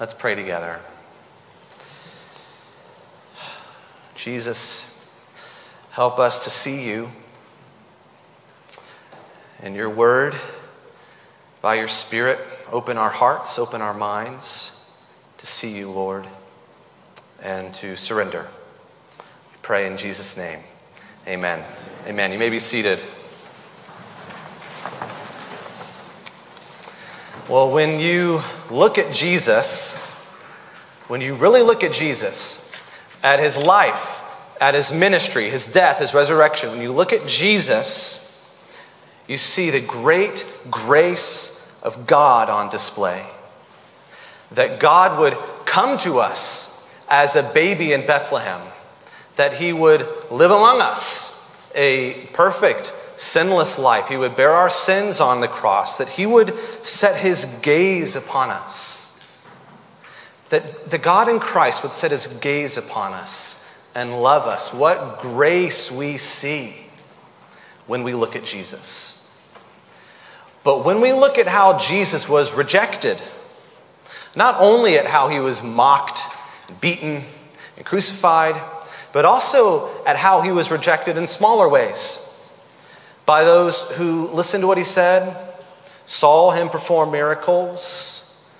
Let's pray together. Jesus, help us to see you in your word. By your Spirit, open our hearts, open our minds to see you, Lord, and to surrender. We pray in Jesus' name. Amen. Amen. You may be seated. Well, when you look at Jesus, when you really look at Jesus, at his life, at his ministry, his death, his resurrection, when you look at Jesus, you see the great grace of God on display. That God would come to us as a baby in Bethlehem, that he would live among us a perfect, sinless life. He would bear our sins on the cross, that he would set his gaze upon us. That the God in Christ would set his gaze upon us and love us. What grace we see when we look at Jesus. But when we look at how Jesus was rejected, not only at how he was mocked, beaten, and crucified, but also at how he was rejected in smaller ways by those who listened to what he said, saw him perform miracles,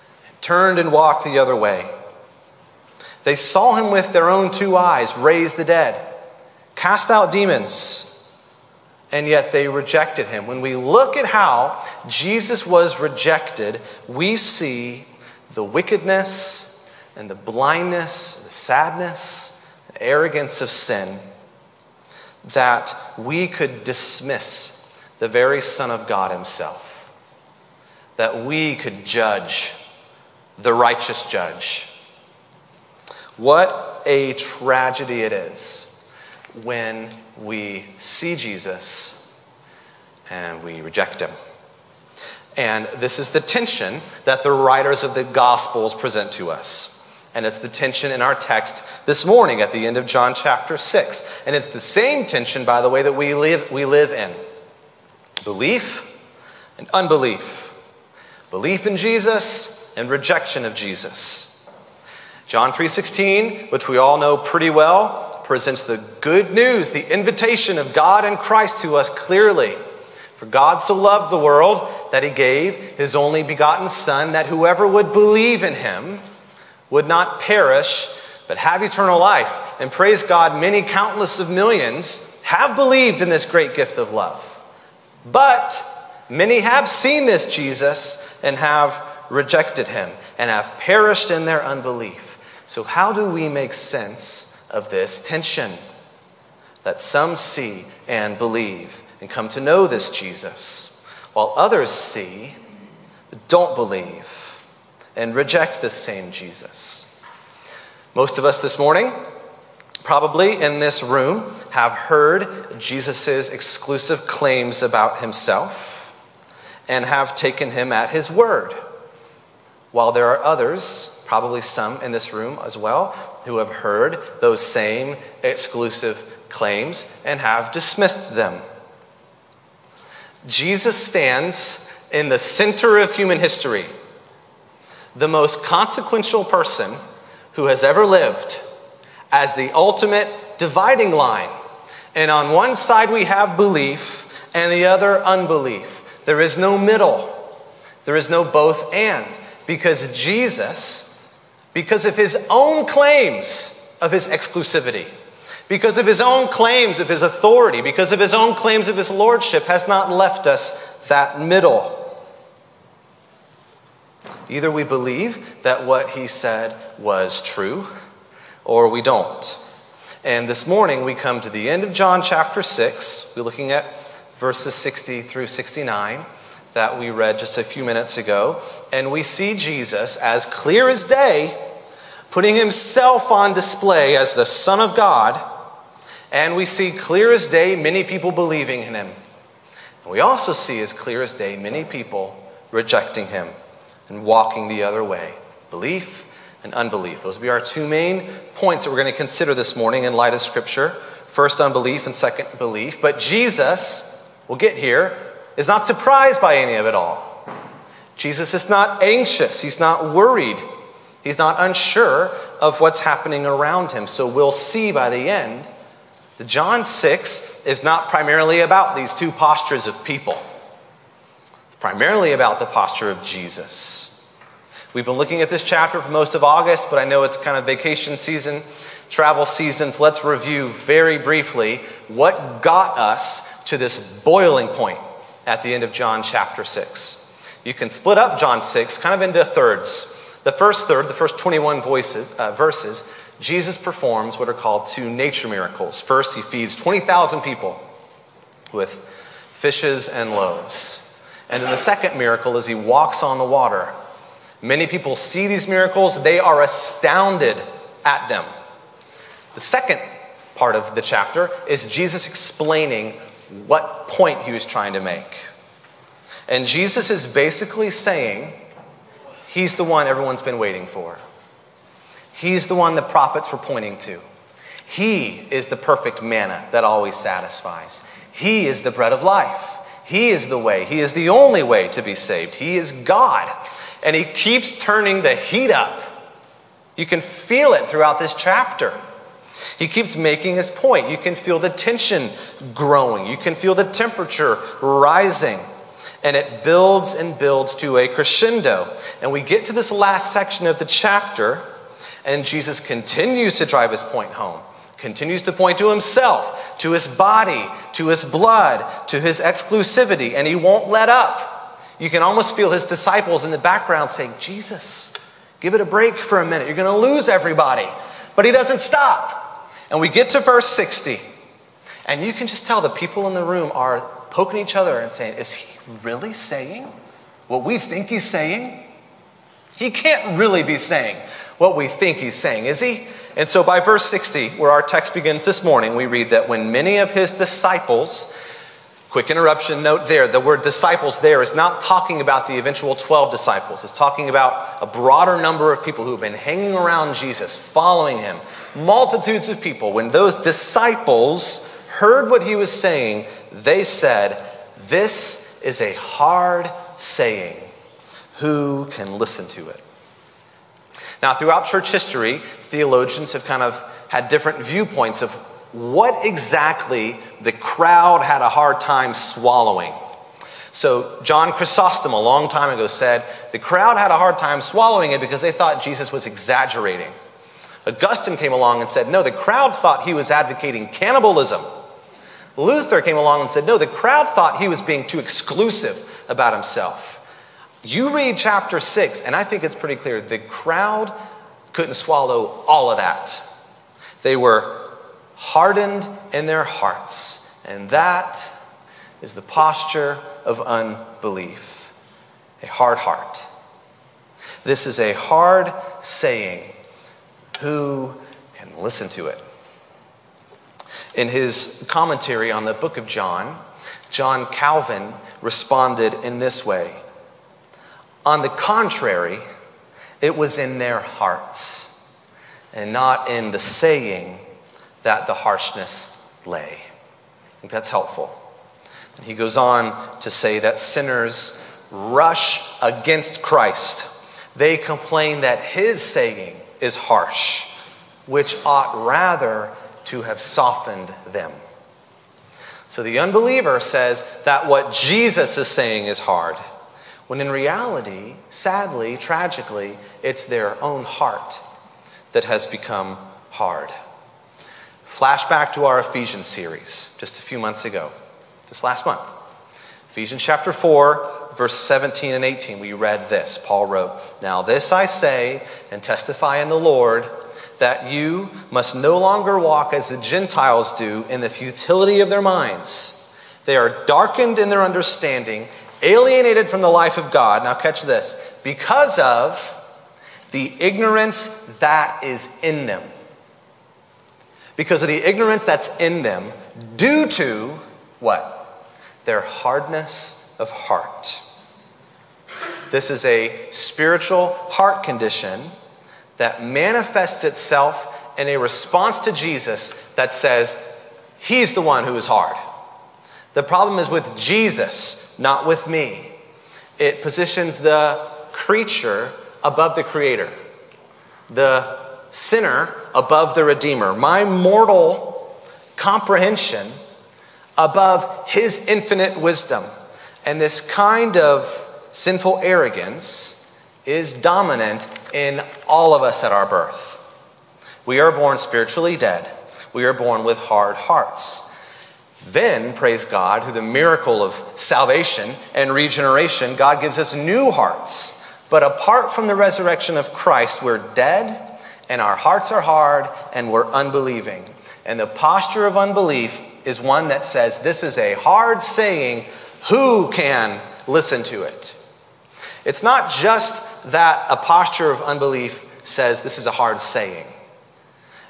turned and walked the other way. They saw him with their own two eyes raise the dead, cast out demons, and yet they rejected him. When we look at how Jesus was rejected, we see the wickedness and the blindness, the sadness, the arrogance of sin that we could dismiss the very Son of God Himself, that we could judge the righteous judge. What a tragedy it is when we see Jesus and we reject him. And this is the tension that the writers of the Gospels present to us. And it's the tension in our text this morning at the end of John chapter 6. And it's the same tension, by the way, that we live, we live in belief and unbelief, belief in Jesus and rejection of Jesus. John 3:16, which we all know pretty well, presents the good news, the invitation of God and Christ to us clearly. For God so loved the world that he gave his only begotten Son, that whoever would believe in him would not perish, but have eternal life. And praise God, many countless of millions have believed in this great gift of love. But many have seen this Jesus and have rejected him and have perished in their unbelief. So, how do we make sense of this tension that some see and believe and come to know this Jesus, while others see, but don't believe, and reject this same Jesus. Most of us this morning, probably in this room, have heard Jesus' exclusive claims about himself and have taken him at his word. While there are others, probably some in this room as well, who have heard those same exclusive claims and have dismissed them. Jesus stands in the center of human history, the most consequential person who has ever lived, as the ultimate dividing line. And on one side we have belief, and the other unbelief. There is no middle, there is no both and, because Jesus because of his own claims of his exclusivity, because of his own claims of his authority, because of his own claims of his lordship, has not left us that middle. Either we believe that what he said was true, or we don't. And this morning we come to the end of John chapter 6. We're looking at verses 60 through 69 that we read just a few minutes ago. And we see Jesus as clear as day putting himself on display as the Son of God, and we see clear as day many people believing in him. And we also see as clear as day many people rejecting him and walking the other way belief and unbelief. Those will be our two main points that we're going to consider this morning in light of Scripture. First, unbelief, and second, belief. But Jesus, we'll get here, is not surprised by any of it all. Jesus is not anxious, he's not worried He's not unsure of what's happening around him. So we'll see by the end that John 6 is not primarily about these two postures of people. Primarily about the posture of Jesus. We've been looking at this chapter for most of August, but I know it's kind of vacation season, travel seasons. Let's review very briefly what got us to this boiling point at the end of John chapter 6. You can split up John 6 kind of into thirds. The first third, the first 21 voices, uh, verses, Jesus performs what are called two nature miracles. First, he feeds 20,000 people with fishes and loaves. And then the second miracle is he walks on the water. Many people see these miracles, they are astounded at them. The second part of the chapter is Jesus explaining what point he was trying to make. And Jesus is basically saying, He's the one everyone's been waiting for. He's the one the prophets were pointing to. He is the perfect manna that always satisfies. He is the bread of life. He is the way. He is the only way to be saved. He is God. And he keeps turning the heat up. You can feel it throughout this chapter. He keeps making his point. You can feel the tension growing, you can feel the temperature rising. And it builds and builds to a crescendo. And we get to this last section of the chapter, and Jesus continues to drive his point home, continues to point to himself, to his body, to his blood, to his exclusivity, and he won't let up. You can almost feel his disciples in the background saying, Jesus, give it a break for a minute. You're going to lose everybody. But he doesn't stop. And we get to verse 60, and you can just tell the people in the room are poking each other and saying, Is he really saying what we think he's saying? He can't really be saying what we think he's saying, is he? And so by verse 60, where our text begins this morning, we read that when many of his disciples, quick interruption note there, the word disciples there is not talking about the eventual 12 disciples. It's talking about a broader number of people who have been hanging around Jesus, following him, multitudes of people. When those disciples heard what he was saying, they said, This is a hard saying. Who can listen to it? Now, throughout church history, theologians have kind of had different viewpoints of what exactly the crowd had a hard time swallowing. So, John Chrysostom, a long time ago, said the crowd had a hard time swallowing it because they thought Jesus was exaggerating. Augustine came along and said, no, the crowd thought he was advocating cannibalism. Luther came along and said, no, the crowd thought he was being too exclusive about himself. You read chapter 6, and I think it's pretty clear. The crowd couldn't swallow all of that. They were hardened in their hearts, and that is the posture of unbelief a hard heart. This is a hard saying. Who can listen to it? In his commentary on the book of John, John Calvin responded in this way On the contrary, it was in their hearts and not in the saying that the harshness lay. I think that's helpful. And he goes on to say that sinners rush against Christ. They complain that his saying is harsh, which ought rather to have softened them. So the unbeliever says that what Jesus is saying is hard, when in reality, sadly, tragically, it's their own heart that has become hard. Flashback to our Ephesians series just a few months ago, just last month. Ephesians chapter 4, verse 17 and 18, we read this. Paul wrote, Now this I say and testify in the Lord that you must no longer walk as the Gentiles do in the futility of their minds. They are darkened in their understanding, alienated from the life of God. Now, catch this because of the ignorance that is in them. Because of the ignorance that's in them, due to what? Their hardness of heart. This is a spiritual heart condition that manifests itself in a response to Jesus that says, He's the one who is hard. The problem is with Jesus, not with me. It positions the creature above the creator. the sinner above the Redeemer, my mortal comprehension above his infinite wisdom. And this kind of sinful arrogance is dominant in all of us at our birth. We are born spiritually dead, we are born with hard hearts. Then, praise God, through the miracle of salvation and regeneration, God gives us new hearts. But apart from the resurrection of Christ, we're dead and our hearts are hard and we're unbelieving. And the posture of unbelief is one that says, This is a hard saying. Who can listen to it? It's not just that a posture of unbelief says, This is a hard saying.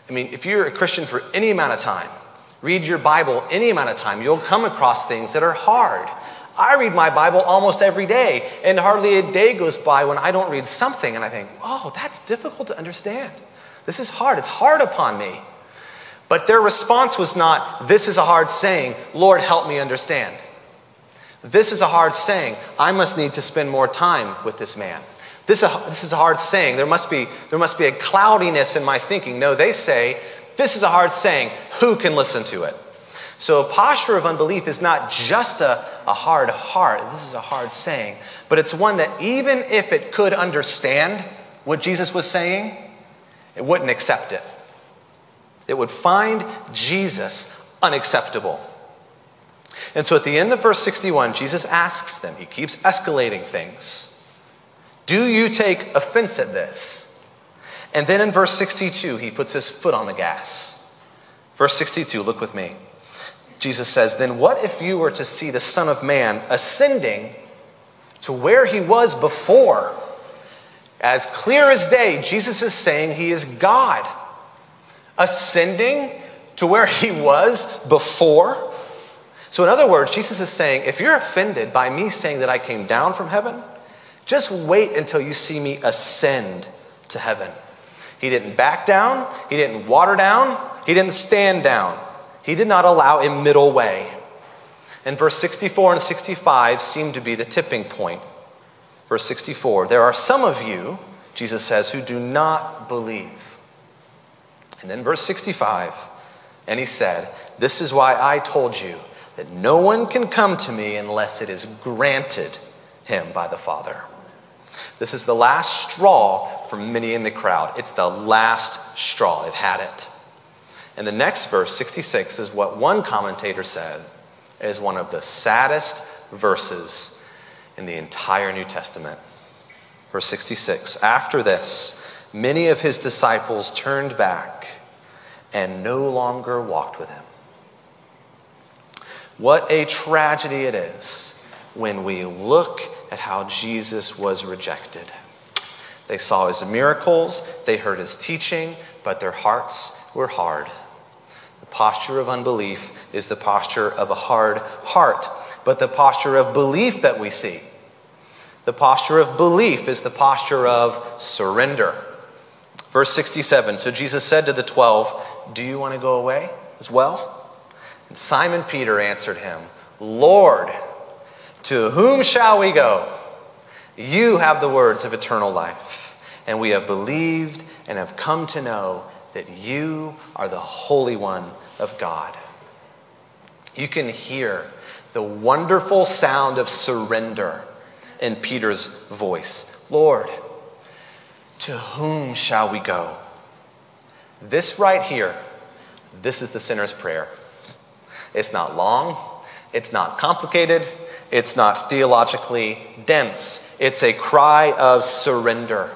I mean, if you're a Christian for any amount of time, read your Bible any amount of time, you'll come across things that are hard. I read my Bible almost every day, and hardly a day goes by when I don't read something and I think, oh, that's difficult to understand. This is hard. It's hard upon me. But their response was not, This is a hard saying, Lord, help me understand. This is a hard saying, I must need to spend more time with this man. This, this is a hard saying. There must, be, there must be a cloudiness in my thinking. No, they say, This is a hard saying. Who can listen to it? So, a posture of unbelief is not just a, a hard heart. This is a hard saying. But it's one that, even if it could understand what Jesus was saying, it wouldn't accept it. It would find Jesus unacceptable. And so at the end of verse 61, Jesus asks them, he keeps escalating things. Do you take offense at this? And then in verse 62, he puts his foot on the gas. Verse 62, look with me. Jesus says, Then what if you were to see the Son of Man ascending to where he was before? As clear as day, Jesus is saying he is God ascending to where he was before. So, in other words, Jesus is saying, if you're offended by me saying that I came down from heaven, just wait until you see me ascend to heaven. He didn't back down, he didn't water down, he didn't stand down. He did not allow a middle way. And verse 64 and 65 seem to be the tipping point. Verse 64 There are some of you, Jesus says, who do not believe. And then verse 65, and he said, This is why I told you that no one can come to me unless it is granted him by the Father. This is the last straw for many in the crowd. It's the last straw. It had it. And the next verse, 66, is what one commentator said is one of the saddest verses in the entire New Testament. Verse 66 After this, many of his disciples turned back and no longer walked with him. What a tragedy it is when we look at how Jesus was rejected. They saw his miracles, they heard his teaching, but their hearts were hard. The posture of unbelief is the posture of a hard heart, but the posture of belief that we see. The posture of belief is the posture of surrender. Verse 67 So Jesus said to the twelve, Do you want to go away as well? And Simon Peter answered him, Lord, to whom shall we go? You have the words of eternal life, and we have believed and have come to know that you are the Holy One of God. You can hear the wonderful sound of surrender in Peter's voice. Lord, to whom shall we go? This right here, this is the sinner's prayer. It's not long, it's not complicated, it's not theologically dense. It's a cry of surrender,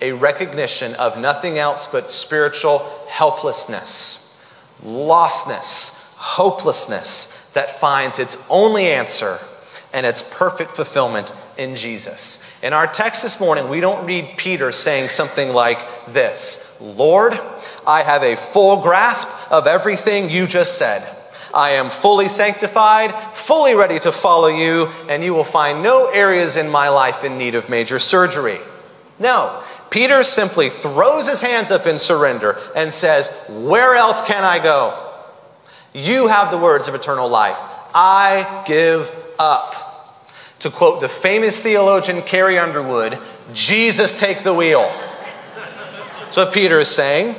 a recognition of nothing else but spiritual helplessness, lostness, hopelessness that finds its only answer and its perfect fulfillment in Jesus. In our text this morning, we don't read Peter saying something like this Lord, I have a full grasp of everything you just said. I am fully sanctified, fully ready to follow you, and you will find no areas in my life in need of major surgery. No, Peter simply throws his hands up in surrender and says, Where else can I go? You have the words of eternal life. I give up. To quote the famous theologian Carrie Underwood, Jesus take the wheel. That's what Peter is saying.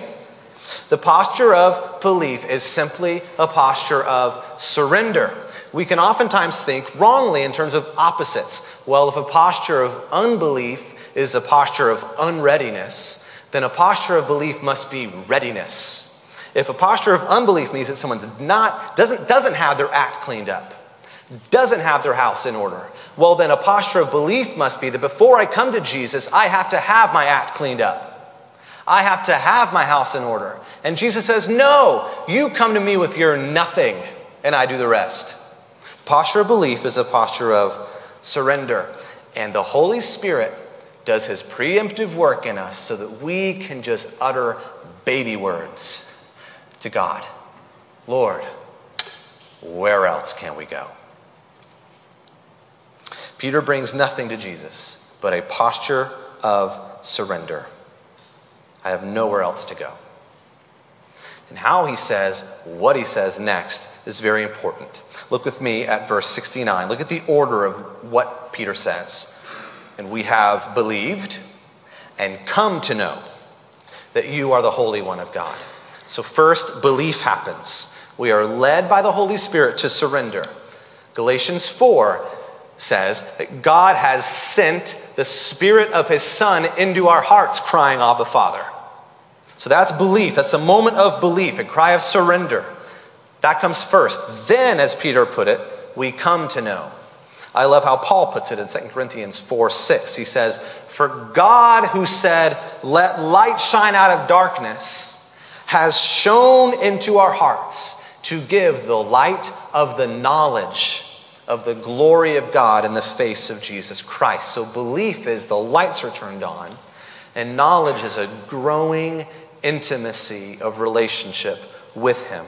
The posture of belief is simply a posture of surrender. We can oftentimes think wrongly in terms of opposites. Well, if a posture of unbelief is a posture of unreadiness, then a posture of belief must be readiness. If a posture of unbelief means that someone's not doesn't doesn't have their act cleaned up, doesn't have their house in order, well then a posture of belief must be that before I come to Jesus, I have to have my act cleaned up. I have to have my house in order. And Jesus says, "No, you come to me with your nothing and I do the rest." Posture of belief is a posture of surrender. And the Holy Spirit does his preemptive work in us so that we can just utter baby words to God Lord, where else can we go? Peter brings nothing to Jesus but a posture of surrender. I have nowhere else to go. And how he says what he says next is very important. Look with me at verse 69. Look at the order of what Peter says. And we have believed and come to know that you are the Holy One of God. So, first, belief happens. We are led by the Holy Spirit to surrender. Galatians 4 says that God has sent the Spirit of His Son into our hearts, crying, Abba, Father. So that's belief. That's a moment of belief, a cry of surrender. That comes first. Then, as Peter put it, we come to know. I love how Paul puts it in 2 Corinthians 4 6. He says, For God who said, Let light shine out of darkness, has shone into our hearts to give the light of the knowledge of the glory of God in the face of Jesus Christ. So belief is the lights are turned on, and knowledge is a growing intimacy of relationship with Him.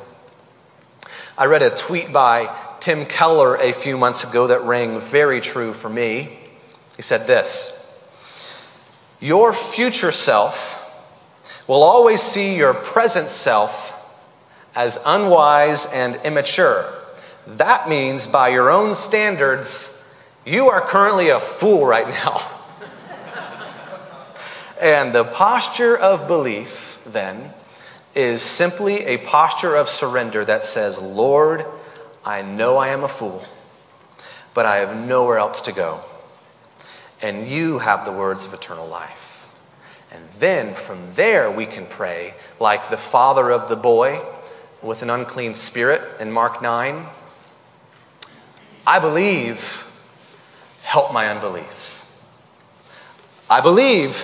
I read a tweet by Tim Keller a few months ago that rang very true for me. He said this Your future self will always see your present self as unwise and immature. That means, by your own standards, you are currently a fool right now. and the posture of belief, then, is simply a posture of surrender that says, Lord, I know I am a fool, but I have nowhere else to go. And you have the words of eternal life. And then from there we can pray like the father of the boy with an unclean spirit in Mark 9. I believe, help my unbelief. I believe,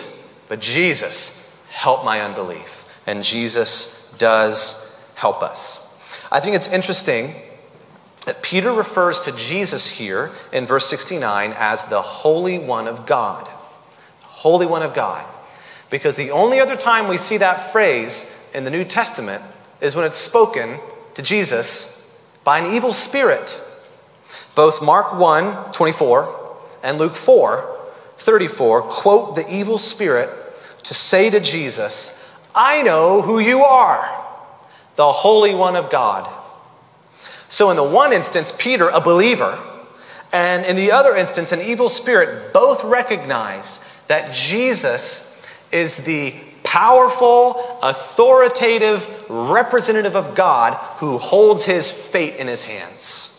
but Jesus, help my unbelief. And Jesus does help us. I think it's interesting that Peter refers to Jesus here in verse 69 as the Holy One of God. Holy One of God. Because the only other time we see that phrase in the New Testament is when it's spoken to Jesus by an evil spirit. Both Mark 1 24 and Luke 4 34 quote the evil spirit to say to Jesus, I know who you are, the Holy One of God. So, in the one instance, Peter, a believer, and in the other instance, an evil spirit, both recognize that Jesus is the powerful, authoritative representative of God who holds his fate in his hands.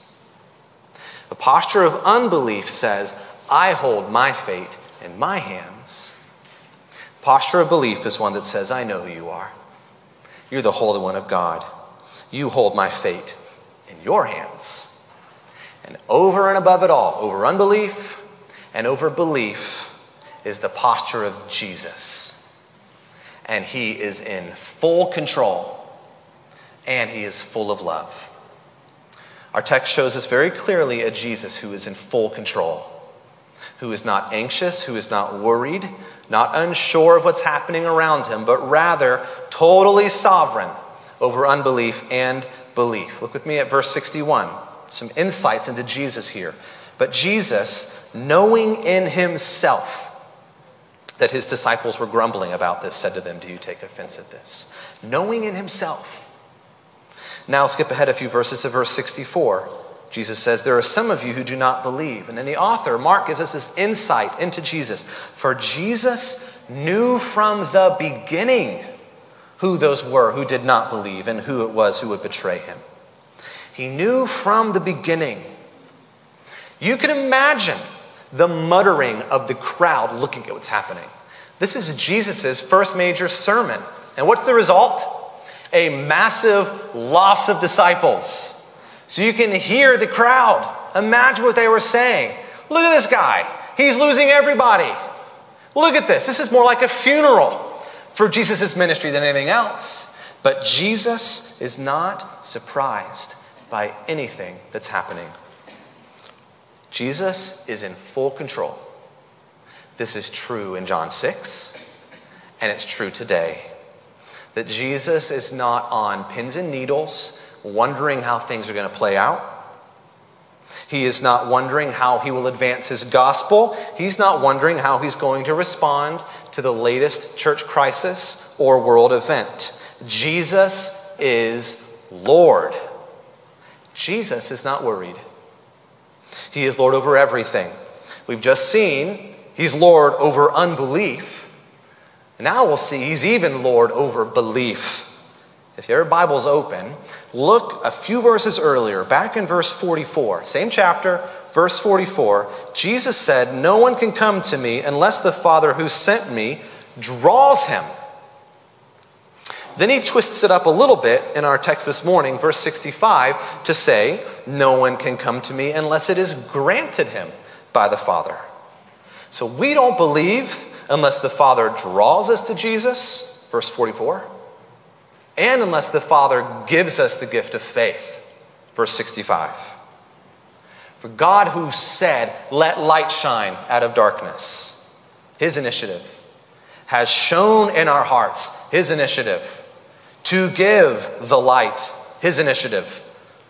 The posture of unbelief says, I hold my fate in my hands. Posture of belief is one that says, I know who you are. You're the Holy One of God. You hold my fate in your hands. And over and above it all, over unbelief and over belief, is the posture of Jesus. And he is in full control and he is full of love. Our text shows us very clearly a Jesus who is in full control, who is not anxious, who is not worried, not unsure of what's happening around him, but rather totally sovereign over unbelief and belief. Look with me at verse 61. Some insights into Jesus here. But Jesus, knowing in himself that his disciples were grumbling about this, said to them, Do you take offense at this? Knowing in himself. Now skip ahead a few verses to verse 64. Jesus says, There are some of you who do not believe. And then the author, Mark, gives us this insight into Jesus. For Jesus knew from the beginning who those were who did not believe and who it was who would betray him. He knew from the beginning. You can imagine the muttering of the crowd looking at what's happening. This is Jesus' first major sermon. And what's the result? A massive loss of disciples. So you can hear the crowd. Imagine what they were saying. Look at this guy. He's losing everybody. Look at this. This is more like a funeral for Jesus' ministry than anything else. But Jesus is not surprised by anything that's happening. Jesus is in full control. This is true in John 6, and it's true today. That Jesus is not on pins and needles wondering how things are going to play out. He is not wondering how he will advance his gospel. He's not wondering how he's going to respond to the latest church crisis or world event. Jesus is Lord. Jesus is not worried. He is Lord over everything. We've just seen he's Lord over unbelief. Now we'll see he's even Lord over belief. If your Bible's open, look a few verses earlier, back in verse 44, same chapter, verse 44. Jesus said, No one can come to me unless the Father who sent me draws him. Then he twists it up a little bit in our text this morning, verse 65, to say, No one can come to me unless it is granted him by the Father. So we don't believe unless the Father draws us to Jesus, verse 44 and unless the Father gives us the gift of faith. Verse 65. For God, who said, Let light shine out of darkness, his initiative, has shone in our hearts his initiative to give the light, his initiative,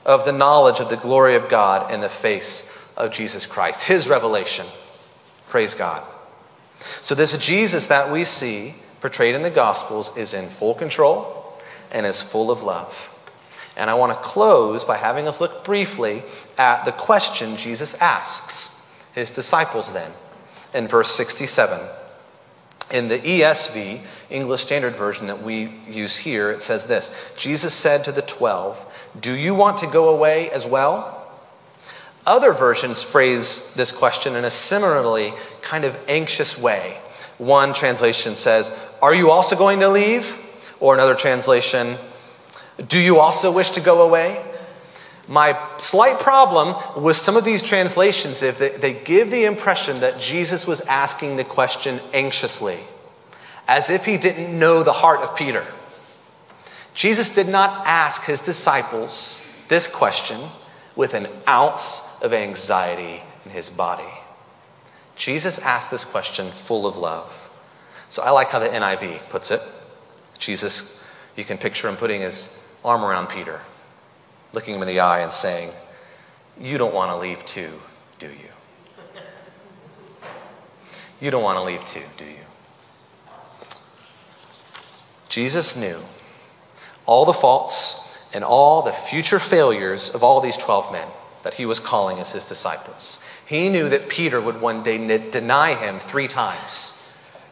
of the knowledge of the glory of God in the face of Jesus Christ, his revelation. Praise God. So, this Jesus that we see portrayed in the Gospels is in full control and is full of love. And I want to close by having us look briefly at the question Jesus asks his disciples then in verse 67. In the ESV, English Standard Version that we use here, it says this Jesus said to the twelve, Do you want to go away as well? Other versions phrase this question in a similarly kind of anxious way. One translation says, Are you also going to leave? Or another translation, Do you also wish to go away? My slight problem with some of these translations is that they give the impression that Jesus was asking the question anxiously, as if he didn't know the heart of Peter. Jesus did not ask his disciples this question with an ounce of anxiety in his body. Jesus asked this question full of love. So I like how the NIV puts it. Jesus, you can picture him putting his arm around Peter, looking him in the eye and saying, You don't want to leave too, do you? You don't want to leave too, do you? Jesus knew all the faults and all the future failures of all these 12 men that he was calling as his disciples. He knew that Peter would one day deny him three times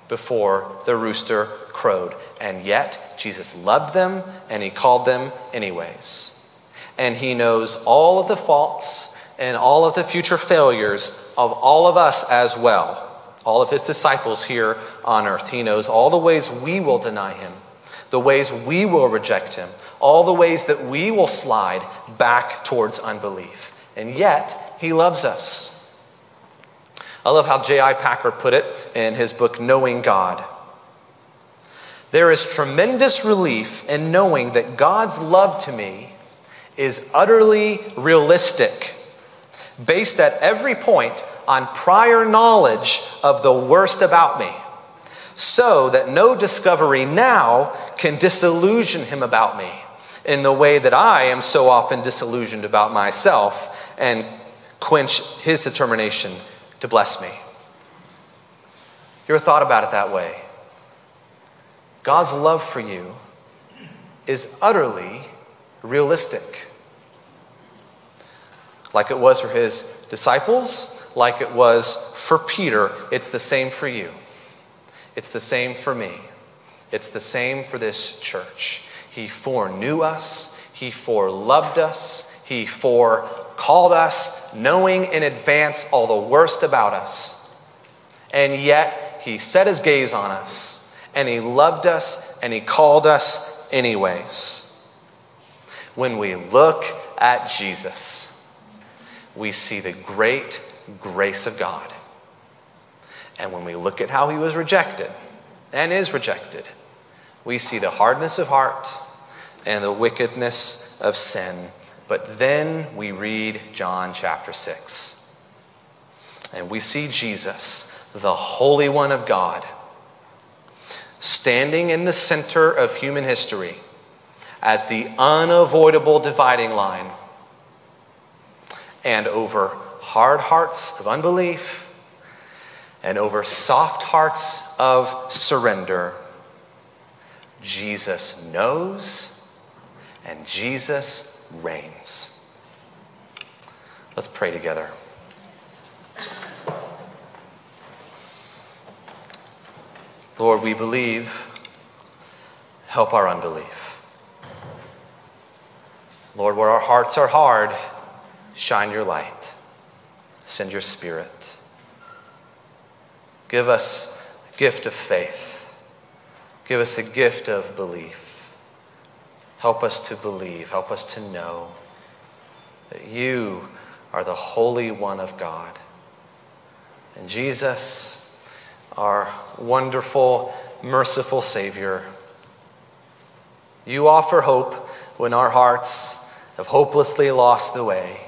before the rooster crowed. And yet, Jesus loved them and he called them anyways. And he knows all of the faults and all of the future failures of all of us as well, all of his disciples here on earth. He knows all the ways we will deny him, the ways we will reject him, all the ways that we will slide back towards unbelief. And yet, he loves us. I love how J.I. Packer put it in his book, Knowing God. There is tremendous relief in knowing that God's love to me is utterly realistic, based at every point on prior knowledge of the worst about me, so that no discovery now can disillusion him about me in the way that I am so often disillusioned about myself and quench his determination to bless me. You ever thought about it that way? God's love for you is utterly realistic. Like it was for his disciples, like it was for Peter, it's the same for you. It's the same for me. It's the same for this church. He foreknew us, He foreloved us, He forecalled us, knowing in advance all the worst about us. And yet, He set His gaze on us, and He loved us, and He called us anyways. When we look at Jesus, we see the great grace of God. And when we look at how he was rejected and is rejected, we see the hardness of heart and the wickedness of sin. But then we read John chapter 6. And we see Jesus, the Holy One of God, standing in the center of human history as the unavoidable dividing line. And over hard hearts of unbelief and over soft hearts of surrender, Jesus knows and Jesus reigns. Let's pray together. Lord, we believe. Help our unbelief. Lord, where our hearts are hard, shine your light. Send your spirit. Give us a gift of faith. Give us the gift of belief. Help us to believe. Help us to know that you are the Holy One of God. And Jesus, our wonderful, merciful Savior, you offer hope when our hearts have hopelessly lost the way.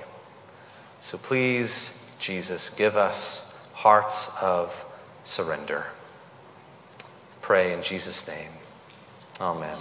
So please, Jesus, give us hearts of surrender. Pray in Jesus' name. Amen.